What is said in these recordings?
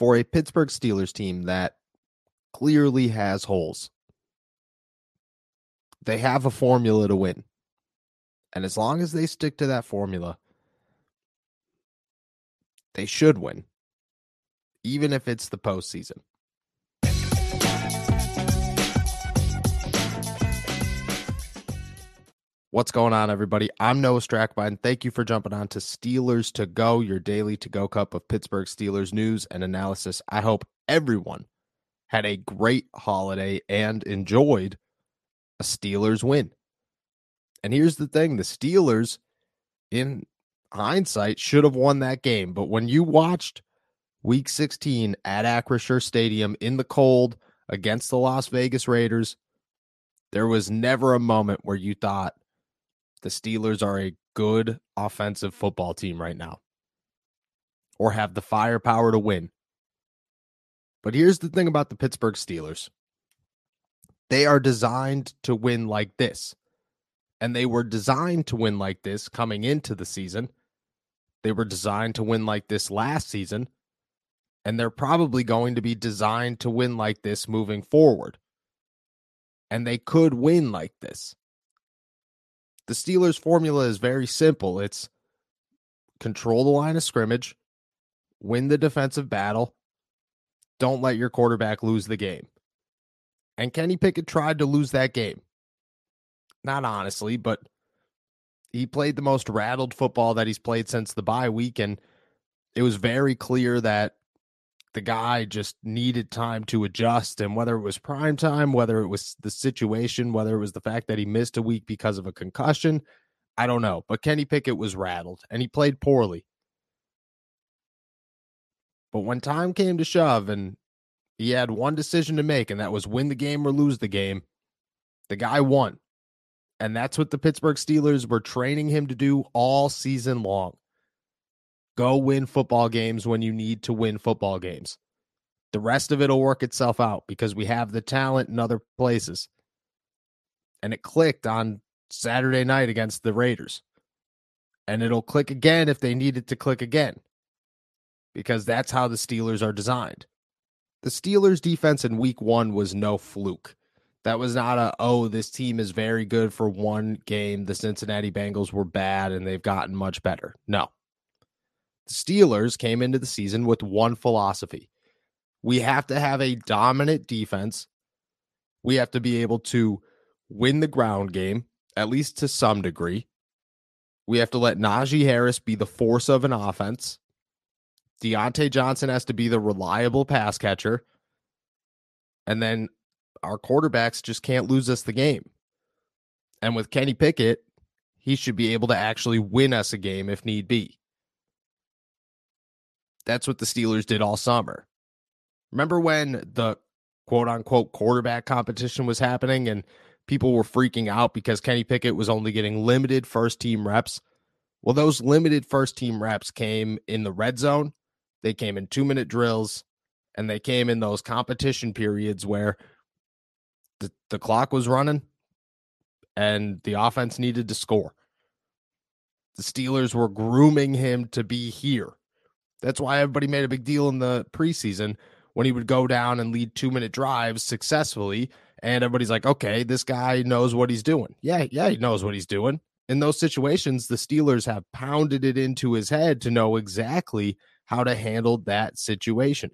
For a Pittsburgh Steelers team that clearly has holes, they have a formula to win. And as long as they stick to that formula, they should win, even if it's the postseason. What's going on, everybody? I'm Noah Strackbein. Thank you for jumping on to Steelers to Go, your daily to go cup of Pittsburgh Steelers news and analysis. I hope everyone had a great holiday and enjoyed a Steelers win. And here's the thing the Steelers, in hindsight, should have won that game. But when you watched week 16 at Acrisure Stadium in the cold against the Las Vegas Raiders, there was never a moment where you thought, the Steelers are a good offensive football team right now or have the firepower to win. But here's the thing about the Pittsburgh Steelers they are designed to win like this. And they were designed to win like this coming into the season. They were designed to win like this last season. And they're probably going to be designed to win like this moving forward. And they could win like this the Steelers' formula is very simple. It's control the line of scrimmage, win the defensive battle, don't let your quarterback lose the game. And Kenny Pickett tried to lose that game. Not honestly, but he played the most rattled football that he's played since the bye week. And it was very clear that the guy just needed time to adjust. And whether it was prime time, whether it was the situation, whether it was the fact that he missed a week because of a concussion, I don't know. But Kenny Pickett was rattled and he played poorly. But when time came to shove and he had one decision to make, and that was win the game or lose the game, the guy won. And that's what the Pittsburgh Steelers were training him to do all season long. Go win football games when you need to win football games. The rest of it will work itself out because we have the talent in other places. And it clicked on Saturday night against the Raiders. And it'll click again if they need it to click again because that's how the Steelers are designed. The Steelers' defense in week one was no fluke. That was not a, oh, this team is very good for one game. The Cincinnati Bengals were bad and they've gotten much better. No. Steelers came into the season with one philosophy. We have to have a dominant defense. We have to be able to win the ground game, at least to some degree. We have to let Najee Harris be the force of an offense. Diontae Johnson has to be the reliable pass catcher. And then our quarterbacks just can't lose us the game. And with Kenny Pickett, he should be able to actually win us a game if need be. That's what the Steelers did all summer. Remember when the quote unquote quarterback competition was happening and people were freaking out because Kenny Pickett was only getting limited first team reps? Well, those limited first team reps came in the red zone, they came in two minute drills, and they came in those competition periods where the, the clock was running and the offense needed to score. The Steelers were grooming him to be here. That's why everybody made a big deal in the preseason when he would go down and lead two minute drives successfully. And everybody's like, okay, this guy knows what he's doing. Yeah, yeah, he knows what he's doing. In those situations, the Steelers have pounded it into his head to know exactly how to handle that situation.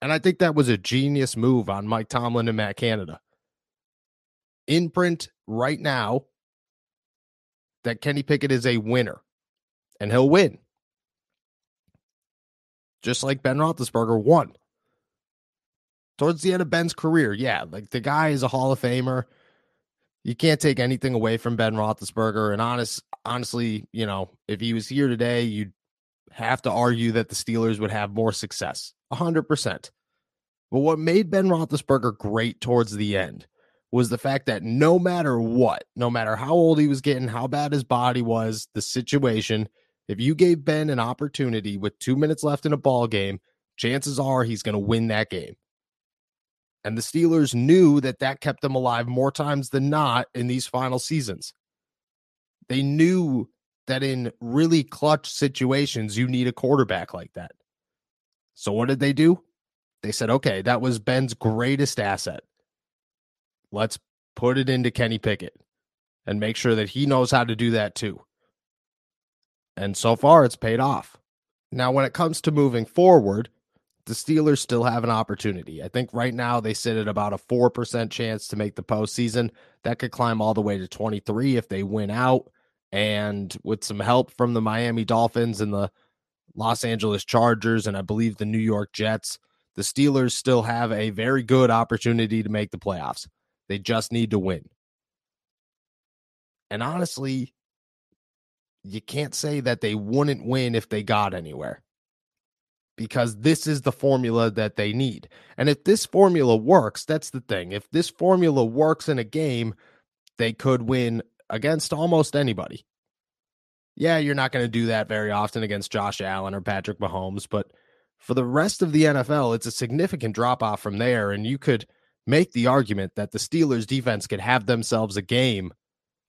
And I think that was a genius move on Mike Tomlin and Matt Canada. Imprint right now that Kenny Pickett is a winner and he'll win. Just like Ben Roethlisberger won. Towards the end of Ben's career, yeah, like the guy is a Hall of Famer. You can't take anything away from Ben Roethlisberger. And honest, honestly, you know, if he was here today, you'd have to argue that the Steelers would have more success. 100%. But what made Ben Roethlisberger great towards the end was the fact that no matter what, no matter how old he was getting, how bad his body was, the situation, if you gave Ben an opportunity with two minutes left in a ball game, chances are he's going to win that game. And the Steelers knew that that kept them alive more times than not in these final seasons. They knew that in really clutch situations, you need a quarterback like that. So what did they do? They said, okay, that was Ben's greatest asset. Let's put it into Kenny Pickett and make sure that he knows how to do that too. And so far, it's paid off. Now, when it comes to moving forward, the Steelers still have an opportunity. I think right now they sit at about a 4% chance to make the postseason. That could climb all the way to 23 if they win out. And with some help from the Miami Dolphins and the Los Angeles Chargers, and I believe the New York Jets, the Steelers still have a very good opportunity to make the playoffs. They just need to win. And honestly, you can't say that they wouldn't win if they got anywhere because this is the formula that they need. And if this formula works, that's the thing. If this formula works in a game, they could win against almost anybody. Yeah, you're not going to do that very often against Josh Allen or Patrick Mahomes, but for the rest of the NFL, it's a significant drop off from there. And you could make the argument that the Steelers defense could have themselves a game,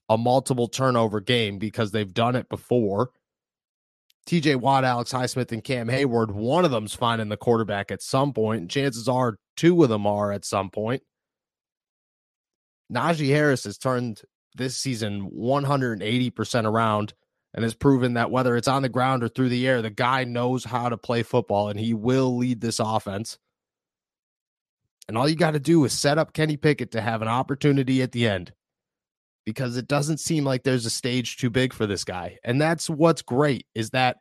a multiple turnover game, because they've done it before. TJ Watt, Alex Highsmith, and Cam Heyward, one of them's finding the quarterback at some point, chances are two of them are at some point. Najee Harris has turned this season 180% around and has proven that whether it's on the ground or through the air, the guy knows how to play football and he will lead this offense. And all you got to do is set up Kenny Pickett to have an opportunity at the end because it doesn't seem like there's a stage too big for this guy. And that's what's great is that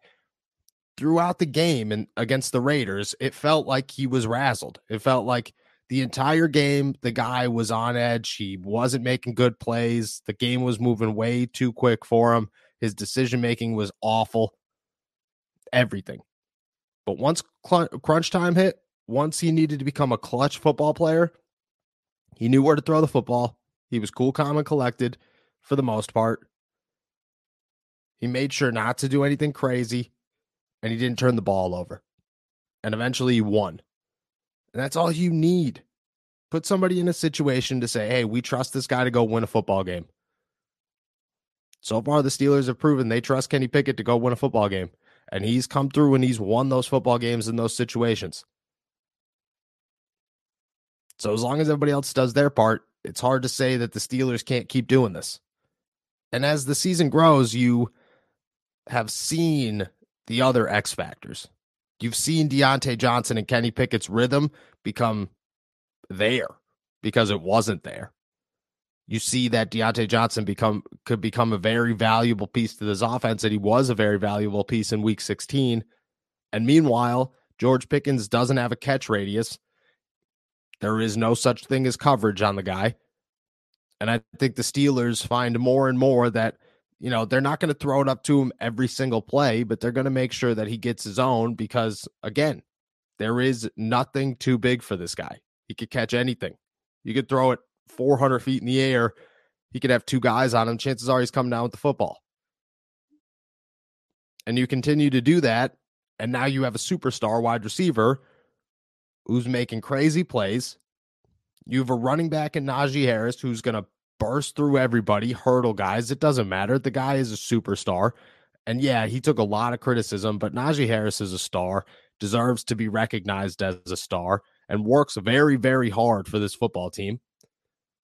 throughout the game and against the Raiders, it felt like he was razzled. It felt like the entire game the guy was on edge. He wasn't making good plays. The game was moving way too quick for him. His decision making was awful. Everything. But once crunch time hit, once he needed to become a clutch football player, he knew where to throw the football. He was cool, calm, and collected for the most part. He made sure not to do anything crazy, and he didn't turn the ball over. And eventually he won. And that's all you need. Put somebody in a situation to say, hey, we trust this guy to go win a football game. So far, the Steelers have proven they trust Kenny Pickett to go win a football game. And he's come through and he's won those football games in those situations. So as long as everybody else does their part, it's hard to say that the Steelers can't keep doing this. And as the season grows, you have seen the other X factors. You've seen Diontae Johnson and Kenny Pickett's rhythm become there because it wasn't there. You see that Diontae Johnson become could become a very valuable piece to this offense, and he was a very valuable piece in week 16. And meanwhile, George Pickens doesn't have a catch radius there is no such thing as coverage on the guy. And I think the Steelers find more and more that, you know, they're not going to throw it up to him every single play, but they're going to make sure that he gets his own because, again, there is nothing too big for this guy. He could catch anything. You could throw it 400 feet in the air. He could have two guys on him. Chances are he's coming down with the football. And you continue to do that. And now you have a superstar wide receiver who's making crazy plays. You have a running back in Najee Harris who's going to burst through everybody, hurdle guys. It doesn't matter. The guy is a superstar. And yeah, he took a lot of criticism, but Najee Harris is a star, deserves to be recognized as a star, and works very, very hard for this football team.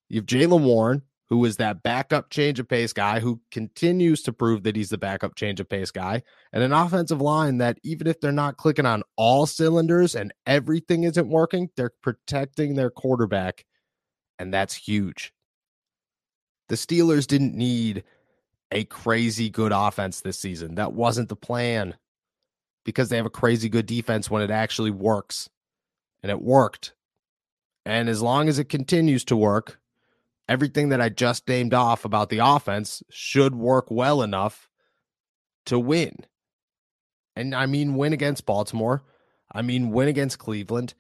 You have Jaylen Warren, who is that backup change of pace guy who continues to prove that he's the backup change of pace guy, and an offensive line that even if they're not clicking on all cylinders and everything isn't working, they're protecting their quarterback. And that's huge. The Steelers didn't need a crazy good offense this season. That wasn't the plan because they have a crazy good defense when it actually works. And it worked. And as long as it continues to work, everything that I just named off about the offense should work well enough to win. And I mean, win against Baltimore. I mean, win against Cleveland.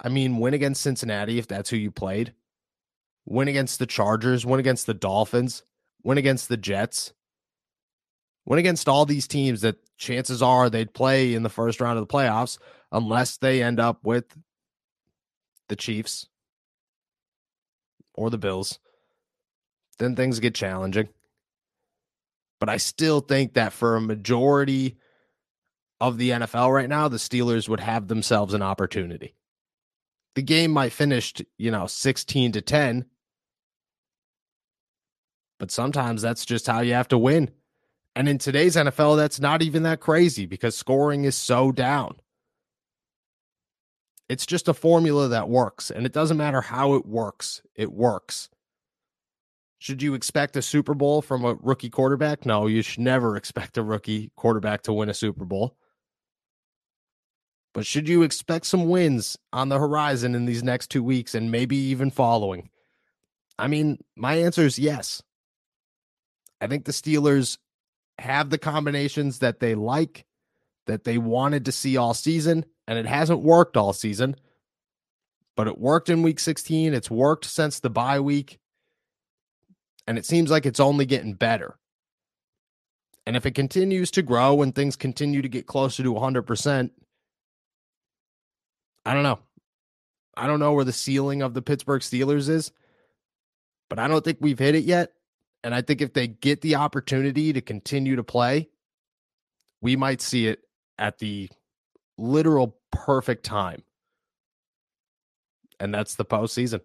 I mean, win against Cincinnati if that's who you played. Win against the Chargers. Win against the Dolphins. Win against the Jets. Win against all these teams that chances are they'd play in the first round of the playoffs unless they end up with the Chiefs or the Bills, then things get challenging. But I still think that for a majority of the NFL right now, the Steelers would have themselves an opportunity. The game might finish, you know, 16 to 10. But sometimes that's just how you have to win. And in today's NFL, that's not even that crazy because scoring is so down. It's just a formula that works, and it doesn't matter how it works, it works. Should you expect a Super Bowl from a rookie quarterback? No, you should never expect a rookie quarterback to win a Super Bowl. But should you expect some wins on the horizon in these next two weeks and maybe even following? I mean, my answer is yes. I think the Steelers have the combinations that they like, that they wanted to see all season and it hasn't worked all season, but it worked in week 16. It's worked since the bye week, and it seems like it's only getting better. And if it continues to grow and things continue to get closer to 100%, I don't know. I don't know where the ceiling of the Pittsburgh Steelers is, but I don't think we've hit it yet. And I think if they get the opportunity to continue to play, we might see it at the literal perfect time. And that's the postseason.